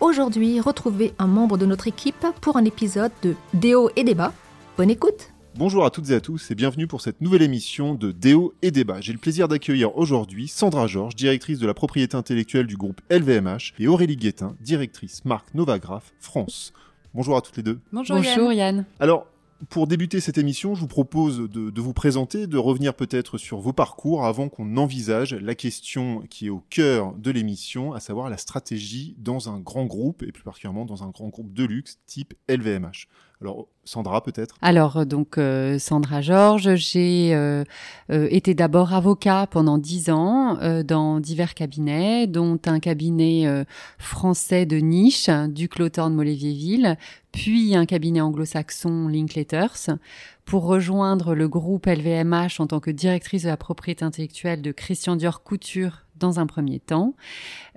Aujourd'hui, retrouvez un membre de notre équipe pour un épisode de Déo et débat. Bonne écoute Bonjour à toutes et à tous et bienvenue pour cette nouvelle émission de Déo et débat. J'ai le plaisir d'accueillir aujourd'hui Sandra Georges, directrice de la propriété intellectuelle du groupe LVMH et Aurélie Guettin, directrice marque Novagraph France. Bonjour à toutes les deux. Bonjour, Bonjour Yann. Alors, pour débuter cette émission, je vous propose de, de vous présenter, de revenir peut-être sur vos parcours avant qu'on envisage la question qui est au cœur de l'émission, à savoir la stratégie dans un grand groupe, et plus particulièrement dans un grand groupe de luxe type LVMH. Alors, Sandra, peut-être? Alors, euh, donc, euh, Sandra Georges, j'ai euh, été d'abord avocat pendant dix ans dans divers cabinets, dont un cabinet français de niche, du Clothorne de Molévierville, puis un cabinet anglo-saxon, Linklaters, pour rejoindre le groupe LVMH en tant que directrice de la propriété intellectuelle de Christian Dior Couture dans un premier temps,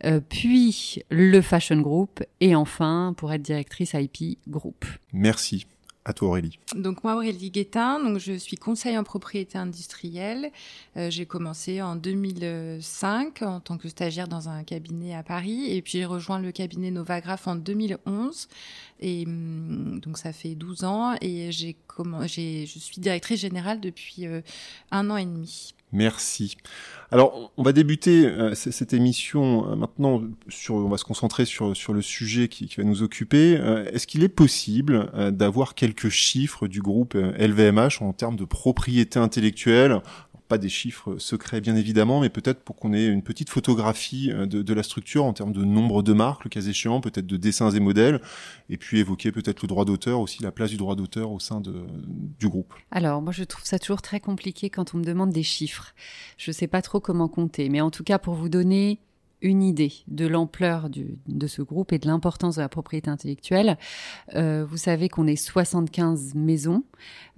euh, puis le Fashion Group et enfin pour être directrice IP Group. Merci. À toi Aurélie. Donc moi Aurélie Guettin, donc je suis conseiller en propriété industrielle. Euh, j'ai commencé en 2005 en tant que stagiaire dans un cabinet à Paris et puis j'ai rejoint le cabinet Novagraph en 2011 et hum, donc ça fait 12 ans et j'ai je suis directrice générale depuis euh, un an et demi. Merci. Alors, on va débuter euh, cette émission euh, maintenant. Sur, on va se concentrer sur sur le sujet qui, va nous occuper. Est-ce qu'il est possible d'avoir quelques chiffres du groupe LVMH en termes de propriété intellectuelle pas des chiffres secrets bien évidemment, mais peut-être pour qu'on ait une petite photographie euh, de, la structure en termes de nombre de marques, le cas échéant, peut-être de dessins et modèles, et puis évoquer peut-être le droit d'auteur aussi, la place du droit d'auteur au sein du groupe. Alors moi je trouve ça toujours très compliqué quand on me demande des chiffres. Je ne sais pas trop comment compter, mais en tout cas pour vous donner une idée de l'ampleur de ce groupe et de l'importance de la propriété intellectuelle. Euh, vous savez qu'on est 75 maisons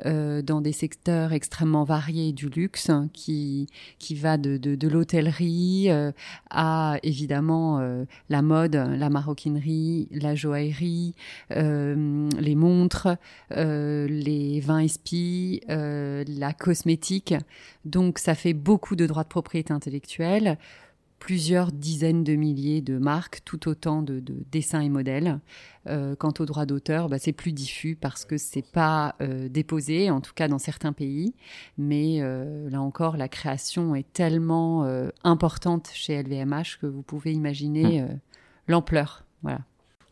euh, dans des secteurs extrêmement variés du luxe qui, qui va de, de, de l'hôtellerie euh, à évidemment euh, la mode, la maroquinerie, la joaillerie, euh, les montres, euh, les vins espis, la cosmétique. Donc ça fait beaucoup de droits de propriété intellectuelle plusieurs dizaines de milliers de marques, tout autant de, dessins et modèles. Euh, quant au droit d'auteur, bah, c'est plus diffus parce que c'est pas euh, déposé, en tout cas dans certains pays. Mais euh, là encore, la création est tellement importante chez LVMH que vous pouvez imaginer mmh. l'ampleur. Voilà.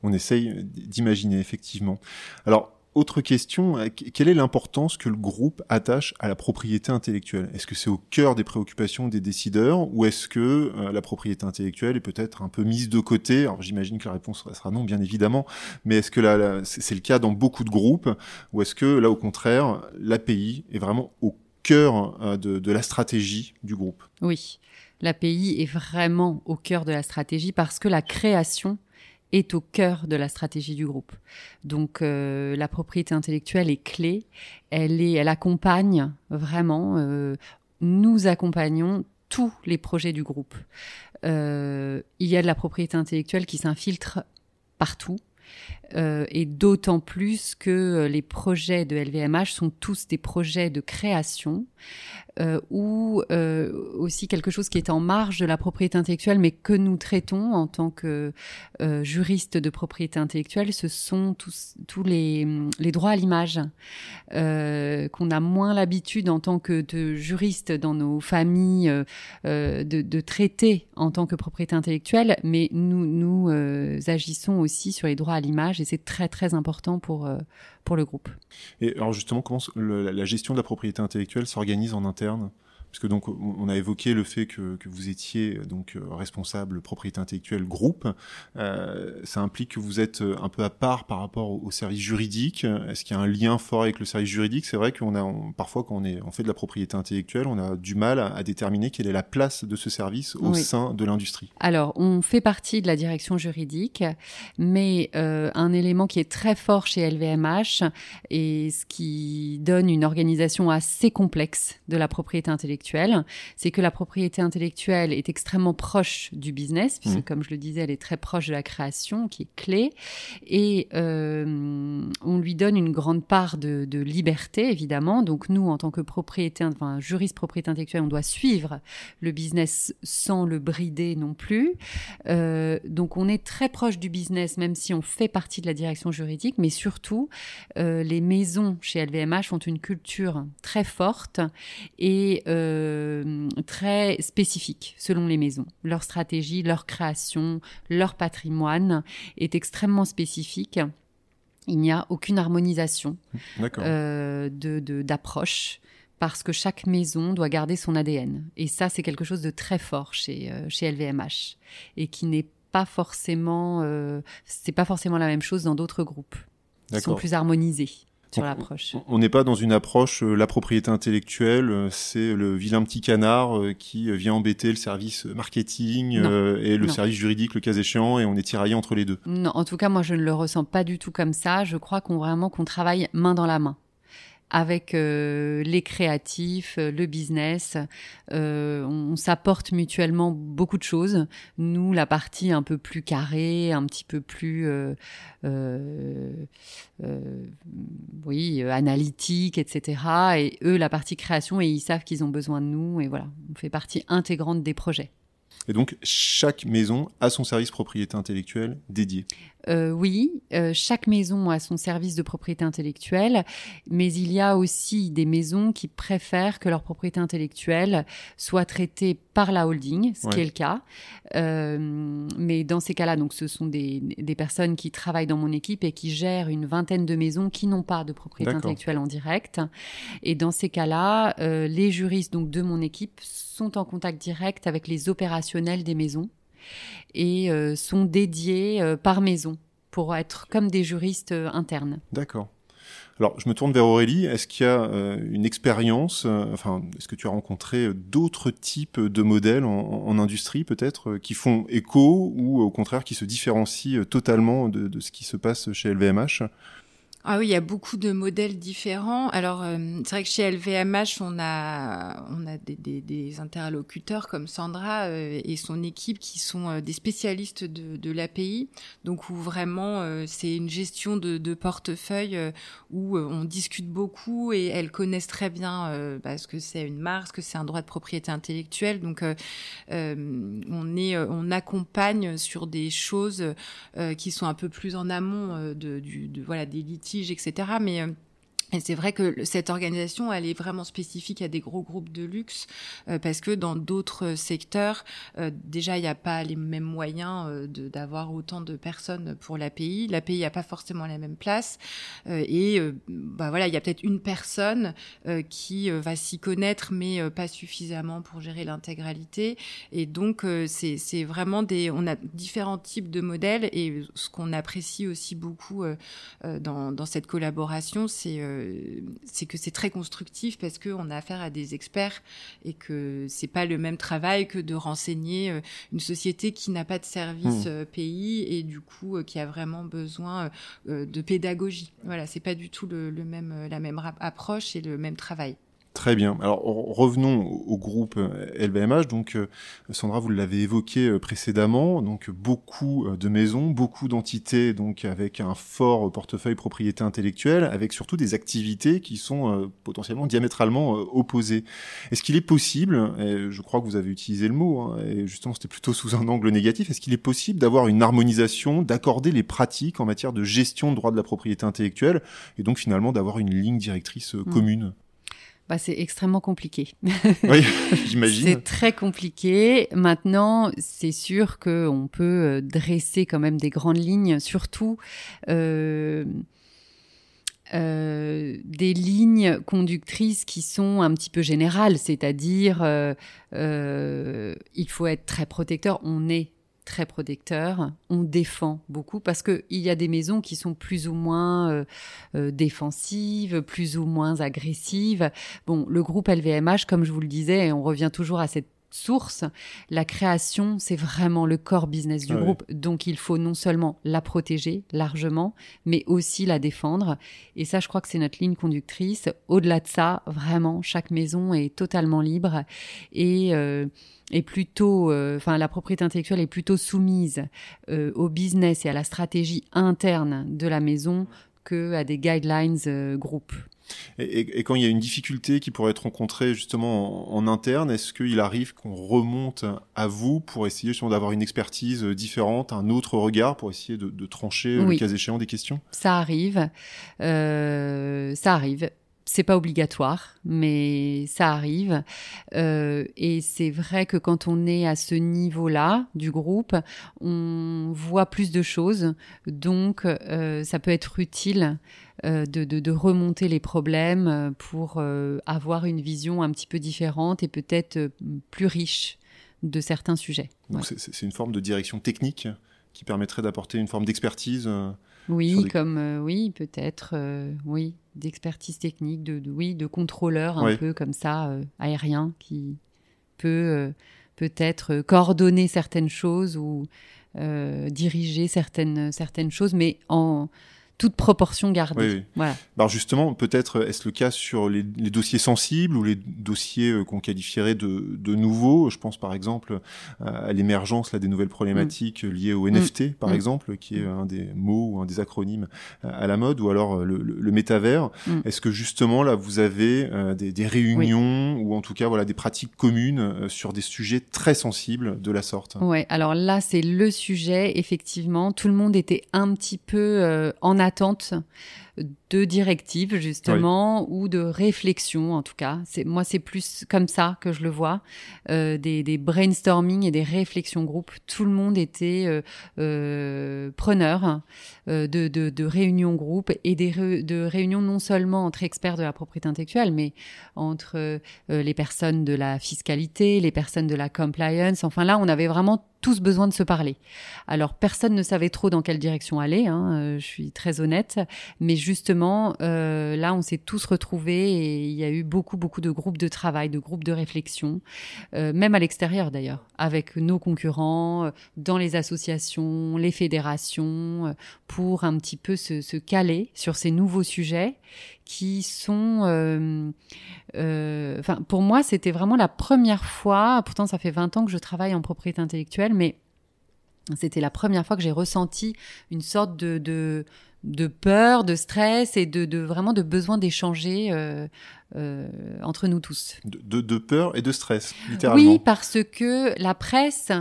On essaye d'imaginer effectivement. Alors autre question, euh, quelle est l'importance que le groupe attache à la propriété intellectuelle? Est-ce que c'est au cœur des préoccupations des décideurs ou est-ce que euh, la propriété intellectuelle est peut-être un peu mise de côté? Alors j'imagine que la réponse sera non, bien évidemment, mais est-ce que là, c'est le cas dans beaucoup de groupes ou est-ce que là, au contraire, l'API est vraiment au cœur euh, de, de la stratégie du groupe? Oui, l'API est vraiment au cœur de la stratégie parce que la création est au cœur de la stratégie du groupe. Donc euh, la propriété intellectuelle est clé, elle est, elle accompagne vraiment. Euh, nous accompagnons tous les projets du groupe. Euh, il y a de la propriété intellectuelle qui s'infiltre partout. Et d'autant plus que les projets de LVMH sont tous des projets de création euh, ou euh, aussi quelque chose qui est en marge de la propriété intellectuelle, mais que nous traitons en tant que euh, juristes de propriété intellectuelle, ce sont tous, les, droits à l'image euh, qu'on a moins l'habitude en tant que juristes dans nos familles euh, de, traiter en tant que propriété intellectuelle, mais nous, nous agissons aussi sur les droits à l'image et c'est très très important pour pour le groupe. Et alors justement, comment la gestion de la propriété intellectuelle s'organise en interne? Parce que donc on a évoqué le fait que, que vous étiez donc euh, responsable propriété intellectuelle groupe. Euh, ça implique que vous êtes un peu à part par rapport au, service juridique. Est-ce qu'il y a un lien fort avec le service juridique? C'est vrai qu'on a parfois quand on est on fait de la propriété intellectuelle, on a du mal à, déterminer quelle est la place de ce service au sein de l'industrie. Alors on fait partie de la direction juridique, mais euh, un élément qui est très fort chez LVMH et ce qui donne une organisation assez complexe de la propriété intellectuelle, c'est que la propriété intellectuelle est extrêmement proche du business, puisque mmh. comme je le disais, elle est très proche de la création, qui est clé, et euh, on lui donne une grande part de, de, liberté, évidemment. Donc nous, en tant que propriété, enfin juriste propriété intellectuelle, on doit suivre le business sans le brider non plus. Euh, donc on est très proche du business, même si on fait partie de la direction juridique, mais surtout euh, les maisons chez LVMH ont une culture très forte et euh, très spécifique selon les maisons. Leur stratégie, leur création, leur patrimoine est extrêmement spécifique. Il n'y a aucune harmonisation euh, de d'approche parce que chaque maison doit garder son ADN. Et ça, c'est quelque chose de très fort chez, euh, chez LVMH et qui n'est pas forcément, euh, c'est pas forcément la même chose dans d'autres groupes. Ils sont plus harmonisés sur l'approche. On n'est pas dans une approche euh, la propriété intellectuelle, euh, c'est le vilain petit canard euh, qui vient embêter le service marketing et le service juridique le cas échéant et on est tiraillé entre les deux. Non, en tout cas moi je ne le ressens pas du tout comme ça. Je crois qu'on vraiment qu'on travaille main dans la main avec euh, les créatifs, euh, le business. Euh, on, s'apporte mutuellement beaucoup de choses. Nous, la partie un peu plus carrée, un petit peu plus, oui, analytique, etc. Et eux, la partie création, et ils savent qu'ils ont besoin de nous. Et voilà, on fait partie intégrante des projets. Et donc, chaque maison a son service propriété intellectuelle dédié. Euh, oui, euh, chaque maison a son service de propriété intellectuelle, mais il y a aussi des maisons qui préfèrent que leur propriété intellectuelle soit traitée par la holding, ce qui est le cas. Euh, mais dans ces cas-là, donc, ce sont des, des, personnes qui travaillent dans mon équipe et qui gèrent une vingtaine de maisons qui n'ont pas de propriété intellectuelle en direct. Et dans ces cas-là, les juristes donc de mon équipe sont en contact direct avec les opérationnels des maisons et euh, sont dédiés euh, par maison pour être comme des juristes euh, internes. D'accord. Alors, je me tourne vers Aurélie. Est-ce qu'il y a une expérience, enfin, est-ce que tu as rencontré d'autres types de modèles en, industrie, peut-être, qui font écho ou au contraire qui se différencient totalement de, de ce qui se passe chez LVMH ah oui, il y a beaucoup de modèles différents. Alors, euh, c'est vrai que chez LVMH, on a, on a des, interlocuteurs comme Sandra euh, et son équipe qui sont euh, des spécialistes de, l'API. Donc, où vraiment, c'est une gestion de, portefeuille où on discute beaucoup et elles connaissent très bien ce que c'est une marque, ce que c'est un droit de propriété intellectuelle. Donc, on, est, on accompagne sur des choses qui sont un peu plus en amont de, du, voilà, des litiges etc. Mais euh, et c'est vrai que cette organisation, elle est vraiment spécifique à des gros groupes de luxe, euh, parce que dans d'autres secteurs, euh, déjà, il n'y a pas les mêmes moyens euh, d'avoir autant de personnes pour l'API. L'API n'a pas forcément la même place. et bah voilà, il y a peut-être une personne qui va s'y connaître, mais pas suffisamment pour gérer l'intégralité. Et donc, c'est vraiment des... On a différents types de modèles, et ce qu'on apprécie aussi beaucoup dans cette collaboration, c'est c'est que c'est très constructif parce qu'on a affaire à des experts et que c'est pas le même travail que de renseigner euh, une société qui n'a pas de service mmh. euh, pays et du coup euh, qui a vraiment besoin de pédagogie. Voilà, c'est pas du tout le même, la même approche et le même travail. Très bien. Alors revenons au groupe LVMH. Euh, donc euh, Sandra, vous l'avez évoqué euh, précédemment. Donc beaucoup de maisons, beaucoup d'entités, donc avec un fort portefeuille propriété intellectuelle, avec surtout des activités qui sont potentiellement diamétralement opposées. Est-ce qu'il est possible, et je crois que vous avez utilisé le mot, hein, et justement c'était plutôt sous un angle négatif, est-ce qu'il est possible d'avoir une harmonisation, d'accorder les pratiques en matière de gestion de droit de la propriété intellectuelle, et donc finalement d'avoir une ligne directrice mmh. Bah, c'est extrêmement compliqué. Oui, j'imagine. c'est très compliqué. Maintenant, c'est sûr qu'on peut euh, dresser quand même des grandes lignes, surtout. Euh, euh, des lignes conductrices qui sont un petit peu générales, c'est-à-dire euh, euh, il faut être très protecteur. On est très protecteur, on défend beaucoup parce que il y a des maisons qui sont plus ou moins euh, euh, défensives, plus ou moins agressives. Bon, le groupe LVMH, comme je vous le disais, et on revient toujours à cette source, la création, c'est vraiment le core business du Ah oui. groupe. Donc, il faut non seulement la protéger largement, mais aussi la défendre. Et ça, je crois que c'est notre ligne conductrice. Au-delà de ça, vraiment, chaque maison est totalement libre et euh, est plutôt, euh, enfin, la propriété intellectuelle est plutôt soumise euh, au business et à la stratégie interne de la maison que à des guidelines euh, groupe. Et, et- et quand il y a une difficulté qui pourrait être rencontrée justement en, en interne, est-ce qu'il arrive qu'on remonte à vous pour essayer justement d'avoir une expertise euh, différente, un autre regard pour essayer de, de trancher euh, Oui. le cas échéant des questions? Ça arrive, euh, ça arrive. C'est pas obligatoire, mais ça arrive. Euh, et c'est vrai que quand on est à ce niveau-là du groupe, on voit plus de choses. Donc, euh, ça peut être utile de, de, de remonter les problèmes euh, pour euh, avoir une vision un petit peu différente et peut-être euh, plus riche de certains sujets. Donc Ouais. c'est- une forme de direction technique qui permettrait d'apporter une forme d'expertise. euh, Oui, des- comme euh, oui, peut-être, euh, oui, d'expertise technique, de, de- oui, de contrôleur un Ouais. peu comme ça euh, aérien qui peut euh, peut-être euh, coordonner certaines choses ou euh, diriger certaines certaines choses, mais en toute proportion gardée. Oui, oui. Voilà. Alors justement, peut-être est-ce le cas sur les, les dossiers sensibles ou les dossiers euh, qu'on qualifierait de, de nouveaux? Je pense par exemple à l'émergence là des nouvelles problématiques liées au NFT, par Mm. exemple, qui est un des mots ou un des acronymes euh, à la mode, ou alors euh, le, le, le métavers. Mm. Est-ce que justement là vous avez euh, des, des réunions ou en tout cas voilà des pratiques communes euh, sur des sujets très sensibles de la sorte? Ouais, alors là, c'est le sujet, effectivement. Tout le monde était un petit peu euh, en attente de directives, justement, ou de réflexion, en tout cas. C'est, moi, c'est plus comme ça que je le vois. Euh, des, des brainstorming et des réflexions groupes. Tout le monde était euh, euh, preneur de, de, de réunions groupes et des ré- de réunions non seulement entre experts de la propriété intellectuelle, mais entre les personnes de la fiscalité, les personnes de la compliance. Enfin là, on avait vraiment tous besoin de se parler. Alors personne ne savait trop dans quelle direction aller, hein, euh, je suis très honnête, mais justement euh, là on s'est tous retrouvés et il y a eu beaucoup beaucoup de groupes de travail, de groupes de réflexion, euh, même à l'extérieur d'ailleurs, avec nos concurrents, dans les associations, les fédérations, pour un petit peu se caler sur ces nouveaux sujets qui sont, euh, euh, pour moi c'était vraiment la première fois. Pourtant ça fait 20 ans que je travaille en propriété intellectuelle, mais c'était la première fois que j'ai ressenti une sorte de, de, de peur, de stress et de, de vraiment de besoin d'échanger euh, euh, entre nous tous. de, de, de peur et de stress, littéralement. Oui, parce que la presse,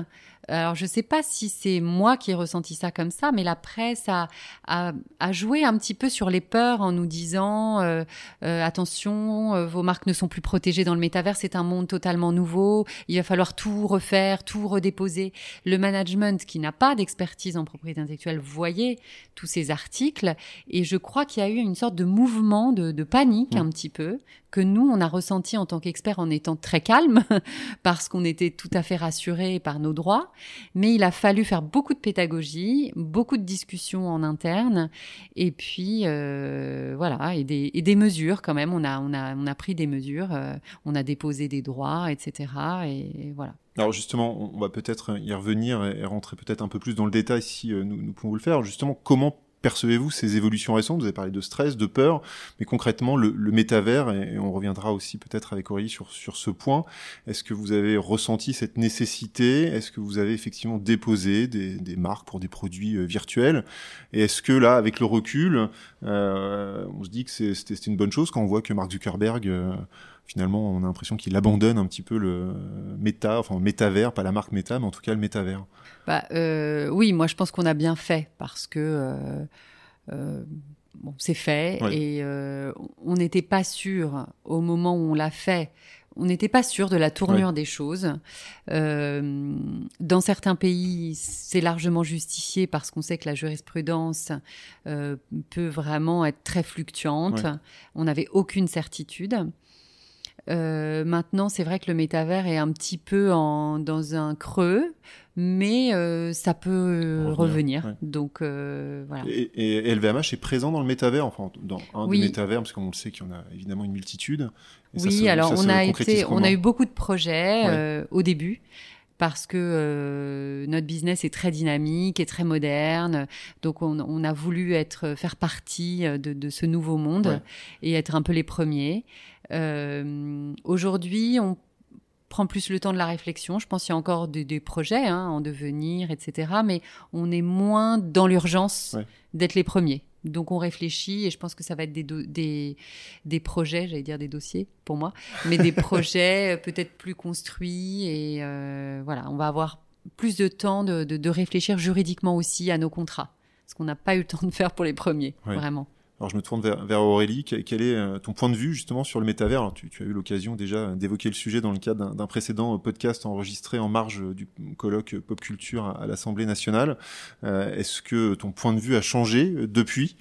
alors je ne sais pas si c'est moi qui ai ressenti ça comme ça, mais la presse a, a, a joué un petit peu sur les peurs en nous disant euh, euh, attention, euh, vos marques ne sont plus protégées dans le métavers, c'est un monde totalement nouveau, il va falloir tout refaire, tout redéposer. Le management qui n'a pas d'expertise en propriété intellectuelle voyait tous ces articles et je crois qu'il y a eu une sorte de mouvement de, de panique un petit peu que nous, on a ressenti en tant qu'experts en étant très calme, parce qu'on était tout à fait rassurés par nos droits. Mais il a fallu faire beaucoup de pédagogie, beaucoup de discussions en interne, et puis euh, voilà, et des, mesures quand même. On a, on a, on a pris des mesures, euh, on a déposé des droits, etc. Et, voilà. Alors justement, on va peut-être y revenir et rentrer peut-être un peu plus dans le détail si euh, nous, nous pouvons le faire. Justement, comment percevez-vous ces évolutions récentes? Vous avez parlé de stress, de peur, mais concrètement, le, le métavers, et on reviendra aussi peut-être avec Aurélie sur, sur ce point, est-ce que vous avez ressenti cette nécessité? Est-ce que vous avez effectivement déposé des, des marques pour des produits euh, virtuels? Et est-ce que là, avec le recul, euh, on se dit que c'était une bonne chose quand on voit que Mark Zuckerberg... euh, finalement, on a l'impression qu'il abandonne un petit peu le méta, enfin métavers, pas la marque méta, mais en tout cas le métavers. Bah, euh, oui, moi je pense qu'on a bien fait parce que euh, euh, bon, c'est fait Ouais. et on n'était pas sûr au moment où on l'a fait. on n'était pas sûr de la tournure des choses. Dans certains pays, c'est largement justifié parce qu'on sait que la jurisprudence peut vraiment être très fluctuante. On n'avait aucune certitude. Euh, maintenant, c'est vrai que le métavers est un petit peu en, dans un creux, mais euh, ça peut revenir. Donc euh, voilà. Et, et, LVMH est présent dans le métavers, enfin dans un des métavers, parce qu'on le sait qu'il y en a évidemment une multitude. oui, alors on a été, on a eu beaucoup de projets euh, au début parce que euh, notre business est très dynamique et très moderne. Donc on, on a voulu être faire partie de, de ce nouveau monde et être un peu les premiers. Euh, Aujourd'hui, on prend plus le temps de la réflexion. Je pense qu'il y a encore des, des projets hein, en devenir, etc. Mais on est moins dans l'urgence d'être les premiers. Donc on réfléchit et je pense que ça va être des, des, des projets, j'allais dire des dossiers pour moi, mais des projets euh, peut-être plus construits et euh, voilà, on va avoir plus de temps de, de, de, réfléchir juridiquement aussi à nos contrats, ce qu'on n'a pas eu le temps de faire pour les premiers, vraiment. Alors je me tourne vers, Aurélie. Quel est euh, ton point de vue justement sur le métavers? Tu, as eu l'occasion déjà d'évoquer le sujet dans le cadre d'un précédent podcast enregistré en marge du colloque Pop Culture à, l'Assemblée nationale. Euh, est-ce que ton point de vue a changé euh, depuis?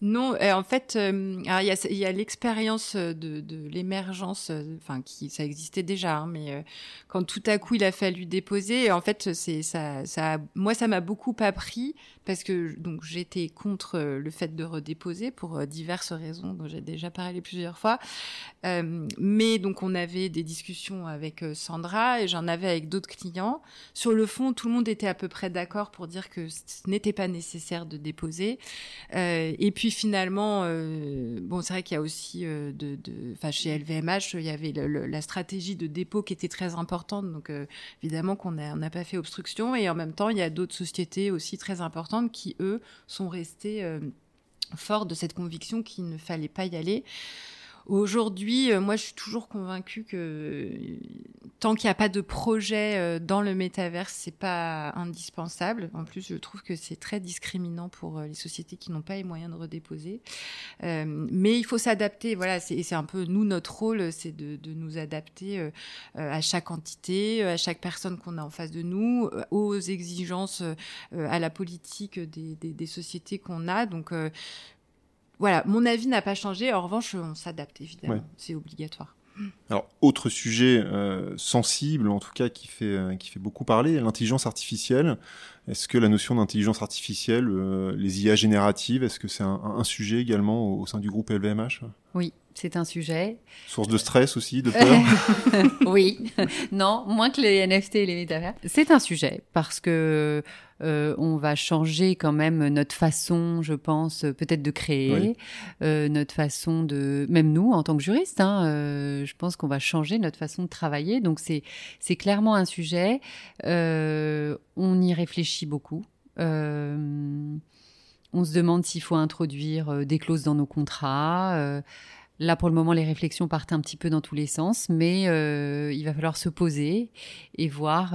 Non, euh, en fait, euh, il y a, l'expérience de, l'émergence, euh, enfin qui ça existait déjà, hein, mais quand tout à coup il a fallu déposer, en fait, c'est ça, ça, moi ça m'a beaucoup appris parce que donc j'étais contre le fait de redéposer pour diverses raisons dont j'ai déjà parlé plusieurs fois, mais donc on avait des discussions avec Sandra et j'en avais avec d'autres clients. Sur le fond, tout le monde était à peu près d'accord pour dire que ce n'était pas nécessaire de déposer, et puis finalement, euh, bon, c'est vrai qu'il y a aussi euh, de, chez LVMH, il y avait la stratégie de dépôt qui était très importante, donc euh, évidemment qu'on n'a pas fait obstruction, et en même temps, il y a d'autres sociétés aussi très importantes qui eux sont restées forts de cette conviction qu'il ne fallait pas y aller. Aujourd'hui, euh, moi, je suis toujours convaincue que euh, tant qu'il n'y a pas de projet euh, dans le métaverse, c'est pas indispensable. En plus, je trouve que c'est très discriminant pour les sociétés qui n'ont pas les moyens de redéposer. mais il faut s'adapter. Voilà, c'est un peu nous notre rôle, c'est de, nous adapter à chaque entité, à chaque personne qu'on a en face de nous, aux exigences, à la politique des sociétés qu'on a. Donc voilà, mon avis n'a pas changé. En revanche, on s'adapte évidemment. C'est obligatoire. Alors, autre sujet euh, sensible, en tout cas qui fait, euh, qui fait beaucoup parler, l'intelligence artificielle. Est-ce que la notion d'intelligence artificielle, euh, les IA génératives, est-ce que c'est un, un, sujet également au, au sein du groupe LVMH Oui, c'est un sujet. Source de stress aussi, de peur Oui, non, moins que les NFT et les métavers. C'est un sujet parce que euh, on va changer quand même notre façon, je pense, peut-être de créer, euh, notre façon de, même nous en tant que juristes, hein, euh, je pense qu'on va changer notre façon de travailler. Donc c'est c'est clairement un sujet. On y réfléchit beaucoup. On se demande s'il faut introduire des clauses dans nos contrats. Là, pour le moment, les réflexions partent un petit peu dans tous les sens, mais euh, il va falloir se poser et voir.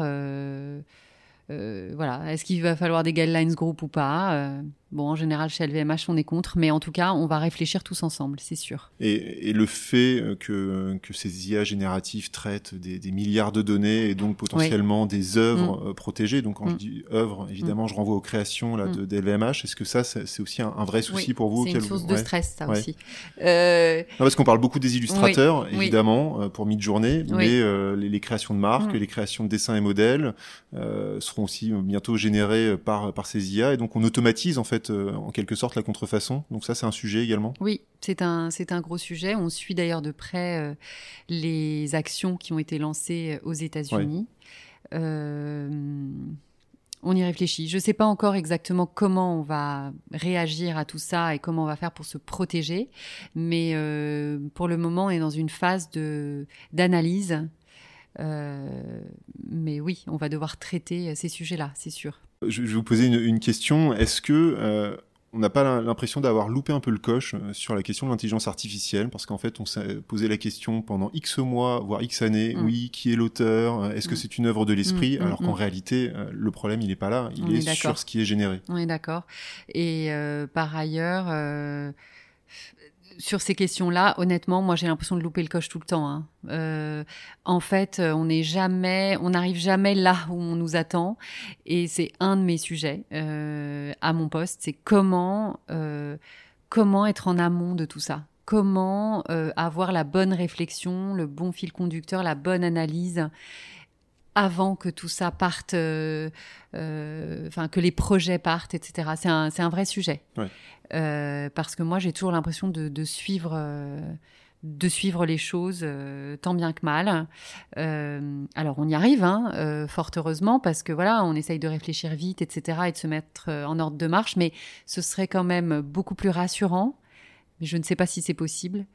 Euh, voilà, est-ce qu'il va falloir des guidelines group ou pas euh, Bon, en général, chez LVMH, on est contre, mais en tout cas, on va réfléchir tous ensemble, c'est sûr. Et, et, le fait euh, que, que ces IA génératifs traitent des, des milliards de données et donc potentiellement des œuvres mm. protégées, donc quand je mm. dis œuvres, évidemment, mm. je renvoie aux créations là, de, de LVMH, est-ce que ça, c'est aussi un, un, vrai souci oui, pour vous C'est une source de stress, ça ouais. aussi. Euh... Non, parce qu'on parle beaucoup des illustrateurs, oui. évidemment, pour mid-journée, mais les, les, créations de marques, les créations de dessins et modèles euh, seront aussi bientôt générées par, par ces IA, et donc on automatise en fait euh, en quelque sorte la contrefaçon. Donc ça, c'est un sujet également. Oui, c'est un c'est un gros sujet. On suit d'ailleurs de près euh, les actions qui ont été lancées aux États-Unis. Ouais. Euh, on y réfléchit. Je ne sais pas encore exactement comment on va réagir à tout ça et comment on va faire pour se protéger, mais euh, pour le moment, on est dans une phase de d'analyse. Euh, mais oui, on va devoir traiter ces sujets-là, c'est sûr. Je vais vous poser une, une question. Est-ce que euh, on n'a pas l'impression d'avoir loupé un peu le coche euh, sur la question de l'intelligence artificielle? Parce qu'en fait on s'est posé la question pendant X mois voire X années. Mm. oui qui est l'auteur? Est-ce mm. que c'est une œuvre de l'esprit? Mm, alors qu'en réalité le problème il n'est pas là. Il on est, est sur ce qui est généré. On est d'accord. Et euh, par ailleurs euh, sur ces questions-là, honnêtement, moi j'ai l'impression de louper le coche tout le temps. Hein. Euh, en fait, on n'est jamais, on n'arrive jamais là où on nous attend, et c'est un de mes sujets euh, à mon poste, c'est comment euh, comment être en amont de tout ça, comment euh, avoir la bonne réflexion, le bon fil conducteur, la bonne analyse avant que tout ça parte, euh, euh, enfin que les projets partent, etc. C'est un, c'est un vrai sujet. Ouais. Euh, parce que moi, j'ai toujours l'impression de, de suivre, euh, de suivre les choses euh, tant bien que mal. Euh, alors, on y arrive, hein, euh, fort heureusement, parce que voilà, on essaye de réfléchir vite, etc., et de se mettre en ordre de marche. Mais ce serait quand même beaucoup plus rassurant. Mais je ne sais pas si c'est possible.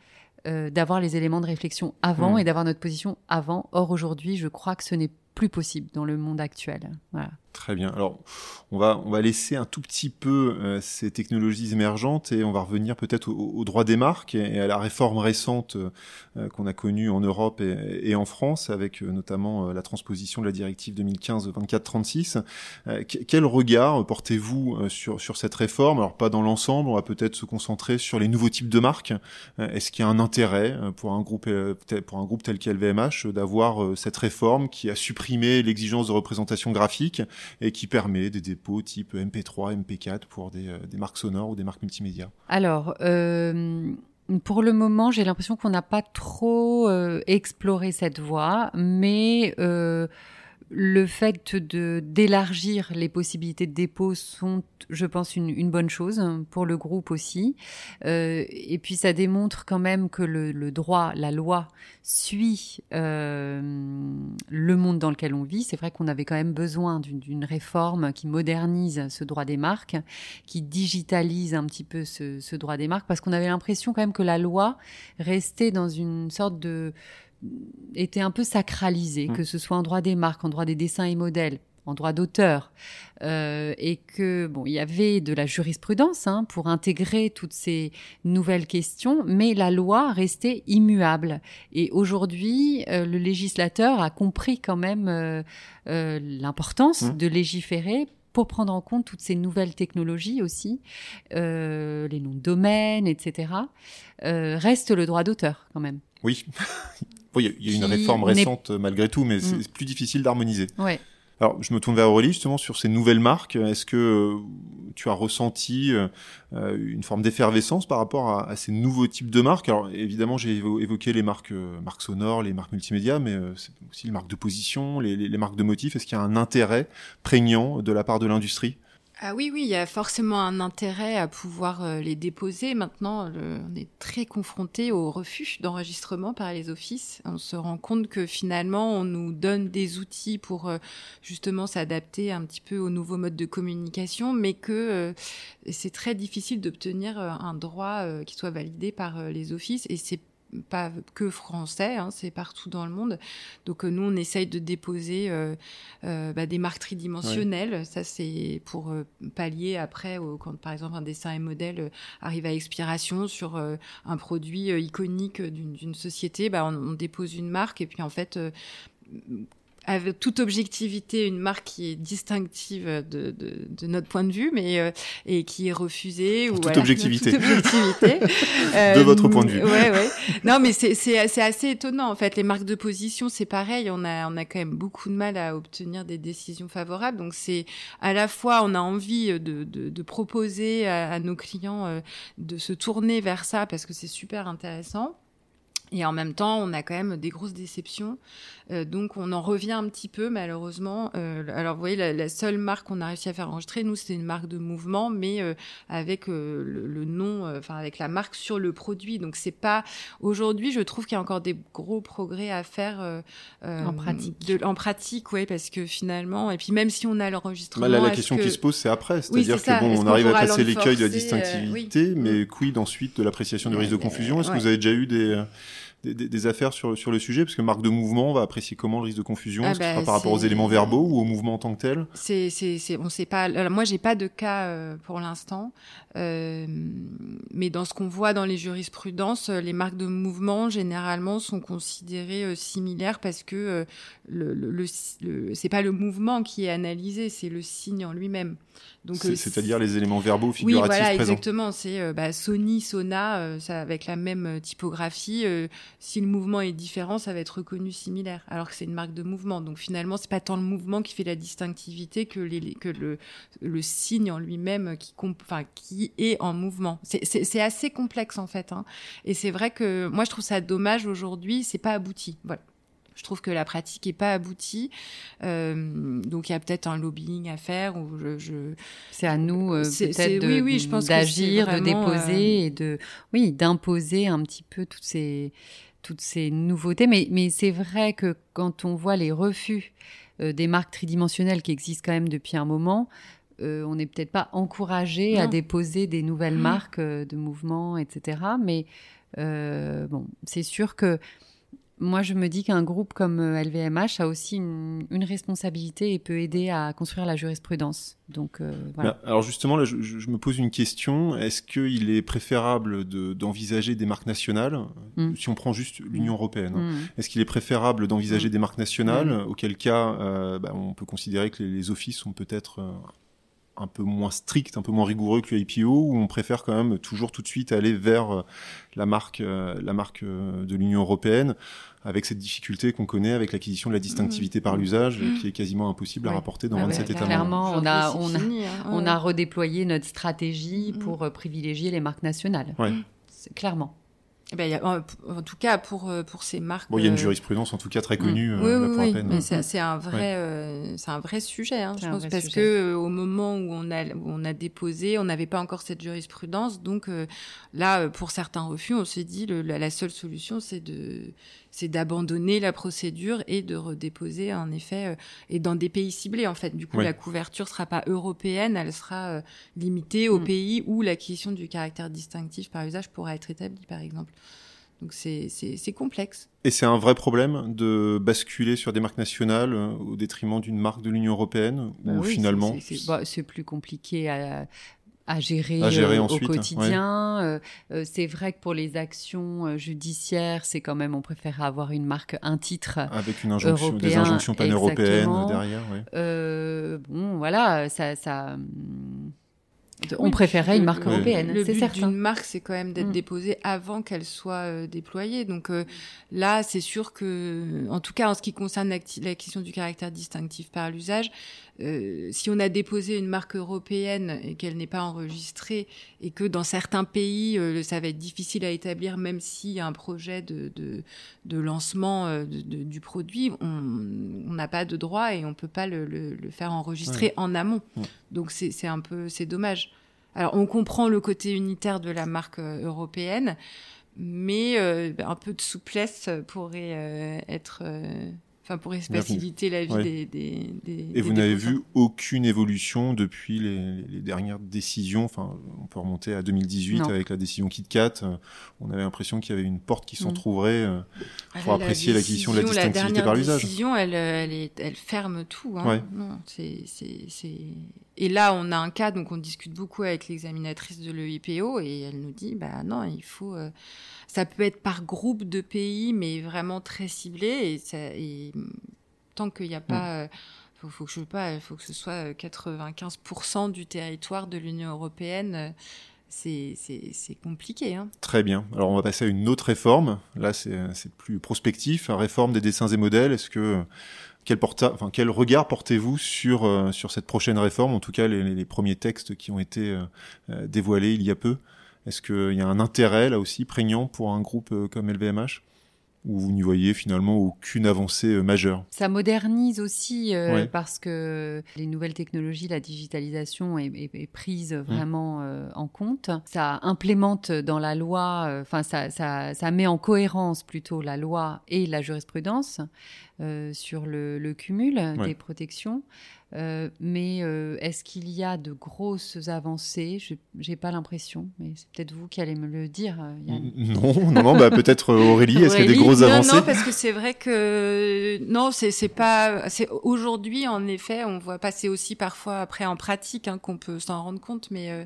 euh, d'avoir les éléments de réflexion avant Mm. et d'avoir notre position avant. Or, aujourd'hui, je crois que ce n'est plus possible dans le monde actuel. Très bien. Alors, on va, on va laisser un tout petit peu euh, ces technologies émergentes et on va revenir peut-être au, au droit des marques et, à la réforme récente euh, qu'on a connue en Europe et, et en France, avec euh, notamment euh, la transposition de la directive 2015-2436. Euh, que- quel regard portez-vous euh, sur, sur cette réforme? Alors, pas dans l'ensemble, on va peut-être se concentrer sur les nouveaux types de marques. Euh, Est-ce qu'il y a un intérêt euh, pour un groupe, euh, pour un groupe tel qu'LVMH euh, d'avoir euh, cette réforme qui a supprimé l'exigence de représentation graphique? Et qui permet des dépôts type MP3, MP4 pour des, euh, des marques sonores ou des marques multimédia. Alors, euh, pour le moment, j'ai l'impression qu'on n'a pas trop euh, exploré cette voie, mais le fait de d'élargir les possibilités de dépôt sont, je pense, une, bonne chose pour le groupe aussi. Euh, et puis, ça démontre quand même que le, droit, la loi, suit euh, le monde dans lequel on vit. C'est vrai qu'on avait quand même besoin d'une d'une réforme qui modernise ce droit des marques, qui digitalise un petit peu ce, ce droit des marques, parce qu'on avait l'impression quand même que la loi restait dans une sorte de était un peu sacralisée, Mmh. que ce soit en droit des marques, en droit des dessins et modèles, en droit d'auteur, euh, et que bon, il y avait de la jurisprudence hein, pour intégrer toutes ces nouvelles questions, mais la loi restait immuable. Et aujourd'hui, euh, le législateur a compris quand même euh, l'importance Mmh. de légiférer pour prendre en compte toutes ces nouvelles technologies aussi, les noms de domaine, etc. Reste le droit d'auteur quand même. Oui. Bon, Il y a, il y a une réforme récente euh, malgré tout, mais Mm. c'est plus difficile d'harmoniser. Ouais. Alors, je me tourne vers Aurélie justement sur ces nouvelles marques. Est-ce que euh, tu as ressenti euh, une forme d'effervescence par rapport à, à ces nouveaux types de marques? Alors, évidemment, j'ai évo- évoqué les marques, euh, marques sonores, les marques multimédia, mais c'est aussi les marques de position, les, les- les marques de motifs. Est-ce qu'il y a un intérêt prégnant de la part de l'industrie? Ah oui, oui, il y a forcément un intérêt à pouvoir euh, les déposer. Maintenant, on est très confronté au refus d'enregistrement par les offices. On se rend compte que finalement, on nous donne des outils pour euh, justement s'adapter un petit peu aux nouveaux modes de communication, mais que euh, c'est très difficile d'obtenir un droit qui soit validé par les offices. Et c'est pas que français, hein, c'est partout dans le monde. Donc euh, nous, on essaye de déposer euh, euh, bah, des marques tridimensionnelles. Ça, c'est pour pallier après, au- quand par exemple un dessin et modèle arrive à expiration sur un produit iconique d'une d'une société, bah, on, on dépose une marque et puis en fait. Euh, avec toute objectivité, une marque qui est distinctive de, de, de notre point de vue, mais euh, et qui est refusée. Ou toute voilà, objectivité. toute objectivité. De votre point de vue. Ouais, ouais. Non, mais c'est c'est c'est assez étonnant en fait. Les marques de position, c'est pareil. On a on a quand même beaucoup de mal à obtenir des décisions favorables. Donc c'est à la fois on a envie de de, de proposer à, à nos clients euh, de se tourner vers ça parce que c'est super intéressant. Et en même temps, on a quand même des grosses déceptions. Euh, donc, on en revient un petit peu, malheureusement. Euh, alors, vous voyez, la, la seule marque qu'on a réussi à faire enregistrer, nous, c'est une marque de mouvement, mais euh, avec euh, le, le nom, euh, enfin, avec la marque sur le produit. Donc, c'est pas. Aujourd'hui, je trouve qu'il y a encore des gros progrès à faire. euh, euh, En pratique. de- en pratique, oui, parce que finalement, et puis même si on a l'enregistrement. Bah, là, la question que- qui se pose, c'est après. Oui, C'est-à-dire c'est ça. que bon, on qu'on arrive à passer l'écueil de la euh, distinctivité, oui. mais quid ensuite de l'appréciation du risque de confusion? Est-ce que vous avez déjà eu des, des, affaires sur, sur le sujet Parce que marque de mouvement, on va apprécier comment le risque de confusion Ah Est-ce que ce bah, sera par rapport aux éléments verbaux ou au mouvement en tant que tel? C'est, c'est, c'est, on sait pas. Alors moi, j'ai pas de cas euh, pour l'instant, Euh, mais dans ce qu'on voit dans les jurisprudences, euh, les marques de mouvement généralement sont considérées euh, similaires parce que le, le, le, le- c'est pas le mouvement qui est analysé, c'est le signe en lui-même. Donc, C'est- C'est-à-dire les éléments verbaux oui, figuratifs voilà, présents. exactement. C'est bah, Sony, Sona, ça, avec la même typographie. Euh, si le mouvement est différent, ça va être reconnu similaire, alors que c'est une marque de mouvement. Donc finalement, c'est pas tant le mouvement qui fait la distinctivité que, les, que le, le signe en lui-même qui, comp- enfin, qui est en mouvement. C'est- assez complexe en fait. Hein. Et c'est vrai que moi, je trouve ça dommage aujourd'hui. C'est pas abouti. Voilà. Je trouve que la pratique est pas aboutie. Euh, donc il y a peut-être un lobbying à faire ou je, je, C'est à nous euh, peut-être oui, oui, d'agir, de vraiment, déposer et de oui d'imposer un petit peu toutes ces toutes ces nouveautés. Mais mais c'est vrai que quand on voit les refus euh, des marques tridimensionnelles qui existent quand même depuis un moment, euh, on n'est peut-être pas encouragé à déposer des nouvelles marques euh, de mouvements, etc. Mais bon, c'est sûr que moi, je me dis qu'un groupe comme euh, LVMH a aussi une, une responsabilité et peut aider à construire la jurisprudence. Donc, euh, voilà. Bah, alors justement, là, je, me pose une question. Est-ce qu'il est préférable de- d'envisager des marques nationales, Mm. si on prend juste l'Union européenne hein, Mm. Est-ce qu'il est préférable d'envisager Mm. des marques nationales, auquel cas euh, bah, on peut considérer que les, les offices sont peut-être euh, un peu moins stricts, un peu moins rigoureux que le IPO, ou on préfère quand même toujours tout de suite aller vers euh, la marque, euh, la marque euh, de l'Union européenne, avec cette difficulté qu'on connaît avec l'acquisition de la distinctivité par Mm. l'usage, Mm. qui est quasiment impossible à rapporter dans Ah 27 ouais, États membres. clairement. on a- on a- fini, hein. On Ouais. a redéployé notre stratégie Mm. pour privilégier les marques nationales. Ouais. C'est- Clairement. Eh ben, il y a- en, en tout cas, pour, euh, pour ces marques. Bon, il y a une euh, jurisprudence en tout cas très connue Oui, euh, oui, pour oui. la peine. Mais c'est c'est un vrai, euh, c'est un vrai sujet, hein, C'est je un pense, vrai parce sujet. que euh, au moment où on a, où on a déposé, on n'avait pas encore cette jurisprudence, donc euh, là, euh, pour certains refus, on s'est dit le, la, la seule solution, c'est de, c'est d'abandonner la procédure et de redéposer en effet, euh, et dans des pays ciblés en fait. Du coup, Ouais. la couverture sera pas européenne, elle sera euh, limitée aux Mm. pays où l'acquisition du caractère distinctif par usage pourra être établie, par exemple. Donc c'est complexe. Et c'est un vrai problème de basculer sur des marques nationales euh, au détriment d'une marque de l'Union européenne, Bah ou oui, finalement c'est- bah, c'est plus compliqué à, à gérer, À gérer euh, ensuite, au quotidien. Euh, euh, c'est vrai que pour les actions judiciaires, c'est quand même, on préfère avoir une marque, un titre. avec une injonction, des Européen, injonctions pan-européennes derrière. ouais. Bon, voilà, ça, ça. On Oui, préférait le- une marque le- européenne, Le c'est but certain. d'une marque, c'est quand même d'être Mm. déposée avant qu'elle soit euh, déployée. Donc euh, là, c'est sûr que, en tout cas, en ce qui concerne l'acti- l'acquisition du caractère distinctif par l'usage, euh, si on a déposé une marque européenne et qu'elle n'est pas enregistrée, et que dans certains pays, euh, ça va être difficile à établir, même s'il y a un projet de, de, de lancement de- de- du produit, on n'a pas de droit et on peut pas le, le- le faire enregistrer en amont. Ouais. Donc c'est c'est un peu, c'est dommage. Alors, on comprend le côté unitaire de la marque euh, européenne, mais euh, un peu de souplesse pourrait euh, être, enfin, Bienvenue. faciliter la vie Ouais. des, des, des- Et vous n'avez vu aucune évolution depuis les, les dernières décisions. Enfin, on peut remonter à 2018 Non. avec la décision KitKat. Euh, On avait l'impression qu'il y avait une porte qui s'entrouvrait euh, Ah, pour apprécier l'acquisition de la distinctivité par l'usage. décision, elle, euh, elle, est, elle ferme tout. Hein. Ouais. Non, c'est, c'est, c'est... Et là, on a un cas, donc on discute beaucoup avec l'examinatrice de l'EIPO, et elle nous dit, bah non, il faut... euh, Ça peut être par groupe de pays, mais vraiment très ciblé, et, ça, et tant qu'il n'y a pas... euh, faut, faut que je sais pas, faut que ce soit euh, 95% du territoire de l'Union européenne. euh, C'est, compliqué. Hein. Très bien. Alors on va passer à une autre réforme. Là, c'est plus prospectif. Réforme des dessins et modèles. Est-ce que quel, porta, enfin, quel regard portez-vous sur euh, sur cette prochaine réforme? En tout cas, les, les premiers textes qui ont été euh, euh, dévoilés il y a peu. Est-ce qu'il y a un intérêt là aussi prégnant pour un groupe euh, comme LVMH ou vous n'y voyez finalement aucune avancée euh, majeure? Ça modernise aussi euh, Ouais. parce que les nouvelles technologies, la digitalisation est, est- est prise vraiment euh, en compte. Ça implémente dans la loi, enfin ça, ça, ça met en cohérence plutôt la loi et la jurisprudence sur le, le cumul Ouais. des protections. Euh, mais euh, est-ce qu'il y a de grosses avancées? Je n'ai pas l'impression, mais c'est peut-être vous qui allez me le dire. euh, Yann. Non, non, non, bah, peut-être Aurélie, est-ce qu'il y a des grosses non, avancées? non, parce que c'est vrai que non, c'est pas. Aujourd'hui en effet, on voit passer aussi parfois après en pratique hein, qu'on peut s'en rendre compte, mais euh,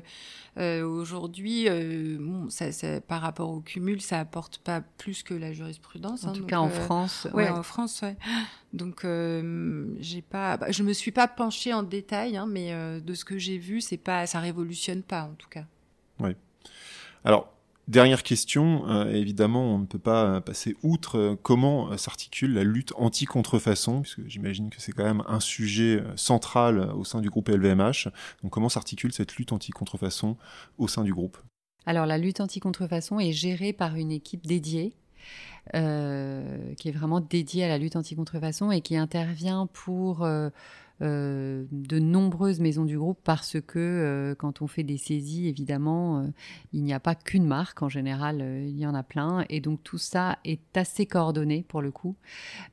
euh, aujourd'hui, euh, bon, ça, ça- par rapport au cumul, ça apporte pas plus que la jurisprudence. En hein, tout donc, cas, en euh, France. Ouais, ouais. en France, ouais. Donc, euh, j'ai pas, bah, je me suis pas penchée en détail, hein, mais euh, de ce que j'ai vu, c'est pas, ça révolutionne pas en tout cas. Alors, dernière question, euh, évidemment, on ne peut pas euh, passer outre euh, comment euh, s'articule la lutte anti-contrefaçon, puisque j'imagine que c'est quand même un sujet central au sein du groupe LVMH. Donc, comment s'articule cette lutte anti-contrefaçon au sein du groupe? Alors, la lutte anti-contrefaçon est gérée par une équipe dédiée, qui est vraiment dédiée à la lutte anti-contrefaçon et qui intervient pour euh, de nombreuses maisons du groupe parce que euh, quand on fait des saisies, évidemment, euh, il n'y a pas qu'une marque. En général, il y en a plein. Et donc, tout ça est assez coordonné pour le coup.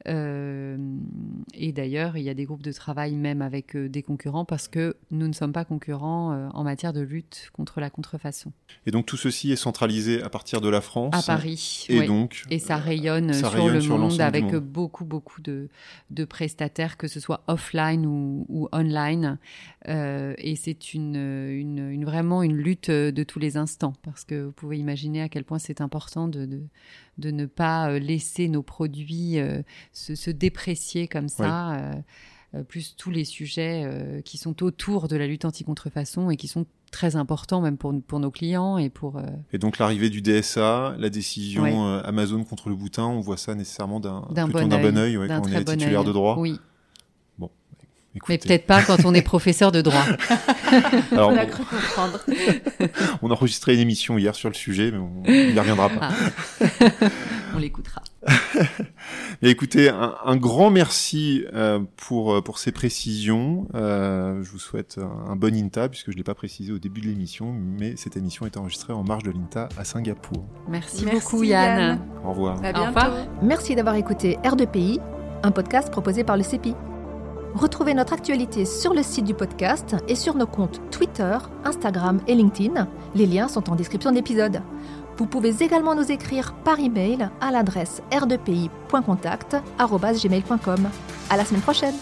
Et d'ailleurs, il y a des groupes de travail même avec des concurrents parce que nous ne sommes pas concurrents en matière de lutte contre la contrefaçon. Et donc, tout ceci est centralisé à partir de la France. À Paris. Et oui. donc, Et ça rayonne ça sur rayonne le sur monde avec monde. beaucoup, beaucoup de, de prestataires, que ce soit offline ou, ou online. Euh, et c'est une, une, une- vraiment une lutte de tous les instants, parce que vous pouvez imaginer à quel point c'est important de, de, de ne pas euh, laisser nos produits euh, se, se déprécier comme ça. euh, plus tous les sujets euh, qui sont autour de la lutte anti-contrefaçon et qui sont très importants même pour, pour nos clients et pour, euh, Et donc, l'arrivée du DSA, la décision Ouais. Amazon contre le boutin, on voit ça nécessairement d'un bon bon œil ouais, d'un quand on est bon titulaire de droit. Oui. Écoutez, Mais peut-être pas quand on est professeur de droit. alors, On a cru comprendre. on a enregistré une émission hier sur le sujet, mais on n'y reviendra pas. Ah. on l'écoutera. Écoutez, un, un grand merci euh, pour euh, pour ces précisions. Euh, je vous souhaite un, un bon INTA puisque je l'ai pas précisé au début de l'émission, mais cette émission est enregistrée en marge de l'INTA à Singapour. Merci, Merci, beaucoup Yann. Yann. Au revoir. À Au bientôt. revoir. Merci d'avoir écouté R2PI, un podcast proposé par le CEPI. Retrouvez notre actualité sur le site du podcast et sur nos comptes Twitter, Instagram et LinkedIn. Les liens sont en description de l'épisode. Vous pouvez également nous écrire par email à l'adresse r2pi.contact@gmail.com. À la semaine prochaine.